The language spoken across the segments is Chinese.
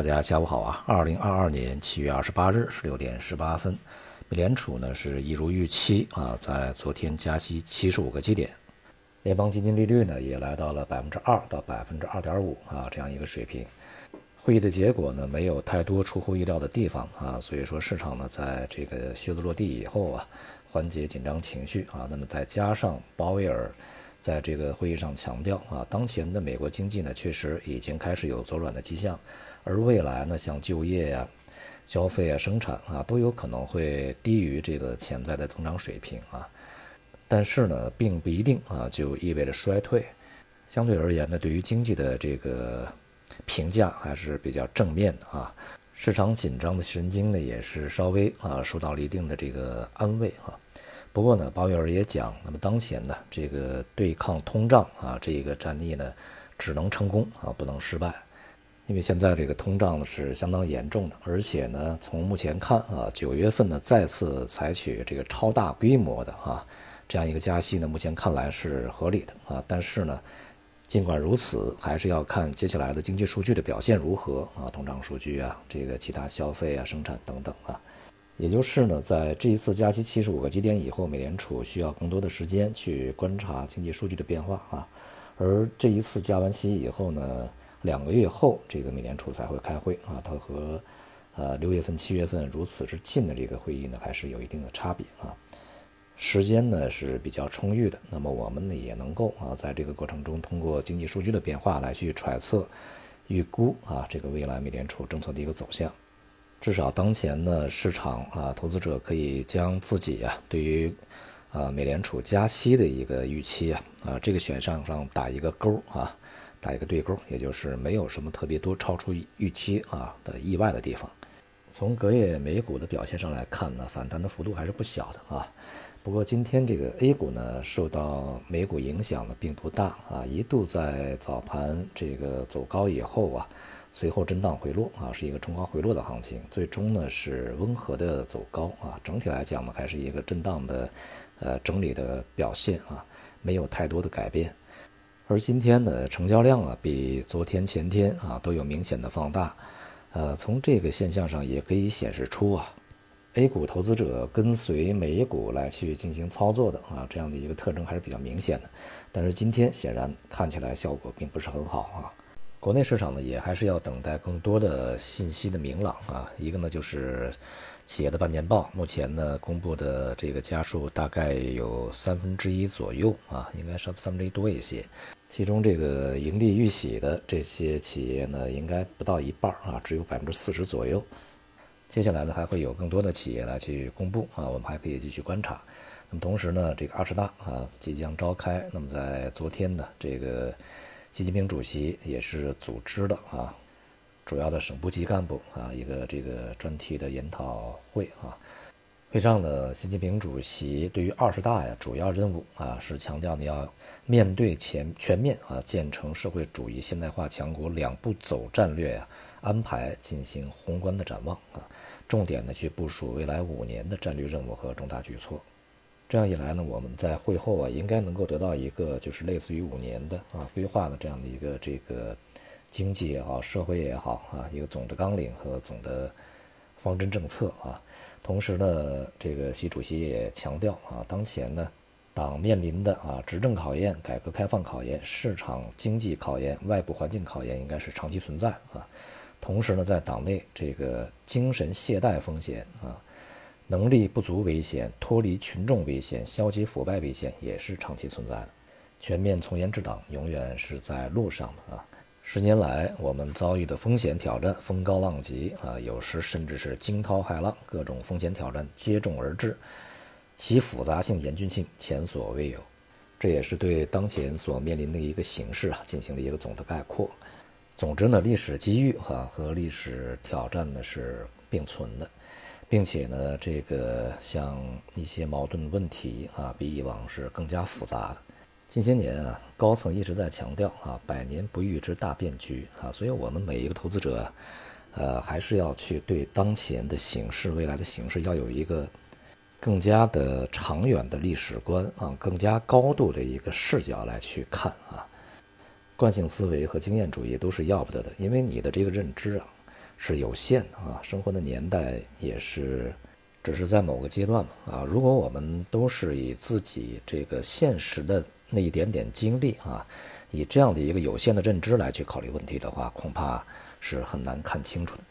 大家下午好啊！二零二二年七月二十八日十六点十八分，美联储呢是一如预期啊，在昨天加息七十五个基点，联邦基金利率呢也来到了百分之二到百分之二点五啊这样一个水平。会议的结果呢没有太多出乎意料的地方啊，所以说市场呢在这个靴子落地以后啊，缓解紧张情绪啊。那么再加上鲍威尔在这个会议上强调啊，当前的美国经济呢确实已经开始有走软的迹象。而未来呢，像就业呀、消费啊、生产啊，都有可能会低于这个潜在的增长水平啊。但是呢，并不一定啊，就意味着衰退。相对而言呢，对于经济的这个评价还是比较正面的啊。市场紧张的神经呢，也是稍微啊受到了一定的这个安慰啊。不过呢，鲍威尔也讲，那么当前呢，这个对抗通胀啊这个战役呢，只能成功啊，不能失败。因为现在这个通胀呢是相当严重的，而且呢，从目前看啊，九月份呢再次采取这个超大规模的啊这样一个加息呢，目前看来是合理的啊。但是呢，尽管如此，还是要看接下来的经济数据的表现如何啊，通胀数据啊，这个其他消费啊、生产等等啊。也就是呢，在这一次加息七十五个基点以后，美联储需要更多的时间去观察经济数据的变化啊。而这一次加完息以后呢？两个月后，这个美联储才会开会啊，它和呃六月份、七月份如此之近的这个会议呢，还是有一定的差别啊。时间呢是比较充裕的，那么我们呢也能够啊，在这个过程中通过经济数据的变化来去揣测、预估啊这个未来美联储政策的一个走向。至少当前呢，市场啊，投资者可以将自己啊对于啊美联储加息的一个预期啊啊这个选项上打一个勾啊。打一个对勾，也就是没有什么特别多超出预期啊的意外的地方。从隔夜美股的表现上来看呢，反弹的幅度还是不小的啊。不过今天这个 A 股呢，受到美股影响呢并不大啊，一度在早盘这个走高以后啊，随后震荡回落啊，是一个冲高回落的行情，最终呢是温和的走高啊。整体来讲呢，还是一个震荡的呃整理的表现啊，没有太多的改变。而今天的成交量啊，比昨天、前天啊都有明显的放大，呃，从这个现象上也可以显示出啊，A 股投资者跟随美股来去进行操作的啊这样的一个特征还是比较明显的。但是今天显然看起来效果并不是很好啊。国内市场呢也还是要等待更多的信息的明朗啊。一个呢就是企业的半年报，目前呢公布的这个家数大概有三分之一左右啊，应该是三分之一多一些。其中这个盈利预喜的这些企业呢，应该不到一半啊，只有百分之四十左右。接下来呢，还会有更多的企业来去公布啊，我们还可以继续观察。那么同时呢，这个二十大啊即将召开，那么在昨天呢，这个习近平主席也是组织的啊，主要的省部级干部啊一个这个专题的研讨会啊。会上呢，习近平主席对于二十大呀主要任务啊是强调你要面对全全面啊建成社会主义现代化强国两步走战略呀安排进行宏观的展望啊，重点呢去部署未来五年的战略任务和重大举措。这样一来呢，我们在会后啊应该能够得到一个就是类似于五年的啊规划的这样的一个这个经济也好，社会也好啊一个总的纲领和总的方针政策啊。同时呢，这个习主席也强调啊，当前呢，党面临的啊执政考验、改革开放考验、市场经济考验、外部环境考验，应该是长期存在啊。同时呢，在党内这个精神懈怠风险啊、能力不足危险、脱离群众危险、消极腐败危险，也是长期存在的。全面从严治党永远是在路上的啊。十年来，我们遭遇的风险挑战风高浪急啊，有时甚至是惊涛骇浪，各种风险挑战接踵而至，其复杂性、严峻性前所未有。这也是对当前所面临的一个形势啊进行了一个总的概括。总之呢，历史机遇哈和历史挑战呢是并存的，并且呢，这个像一些矛盾问题啊，比以往是更加复杂的。近些年啊，高层一直在强调啊，百年不遇之大变局啊，所以我们每一个投资者，呃，还是要去对当前的形势、未来的形势要有一个更加的长远的历史观啊，更加高度的一个视角来去看啊。惯性思维和经验主义都是要不得的，因为你的这个认知啊，是有限的啊，生活的年代也是只是在某个阶段嘛啊。如果我们都是以自己这个现实的那一点点经历啊，以这样的一个有限的认知来去考虑问题的话，恐怕是很难看清楚的。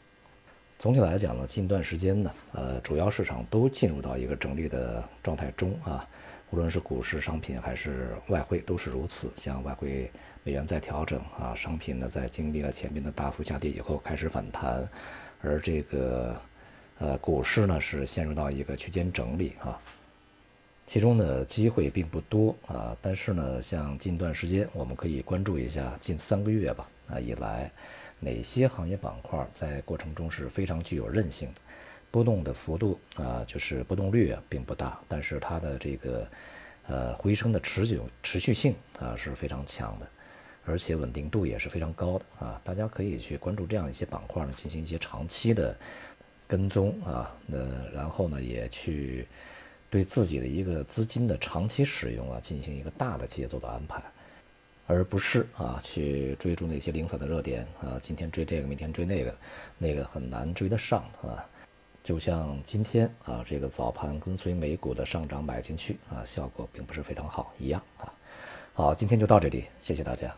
总体来讲呢，近段时间呢，呃，主要市场都进入到一个整理的状态中啊，无论是股市、商品还是外汇都是如此。像外汇美元在调整啊，商品呢在经历了前面的大幅下跌以后开始反弹，而这个呃股市呢是陷入到一个区间整理啊，其中呢机会并不多啊，但是呢，像近段时间我们可以关注一下近三个月吧啊以来。哪些行业板块在过程中是非常具有韧性的，波动的幅度啊，就是波动率啊并不大，但是它的这个呃回升的持久持续性啊是非常强的，而且稳定度也是非常高的啊，大家可以去关注这样一些板块呢，进行一些长期的跟踪啊，那然后呢也去对自己的一个资金的长期使用啊进行一个大的节奏的安排。而不是啊，去追逐那些零散的热点啊，今天追这个，明天追那个，那个很难追得上啊。就像今天啊，这个早盘跟随美股的上涨买进去啊，效果并不是非常好一样啊。好，今天就到这里，谢谢大家。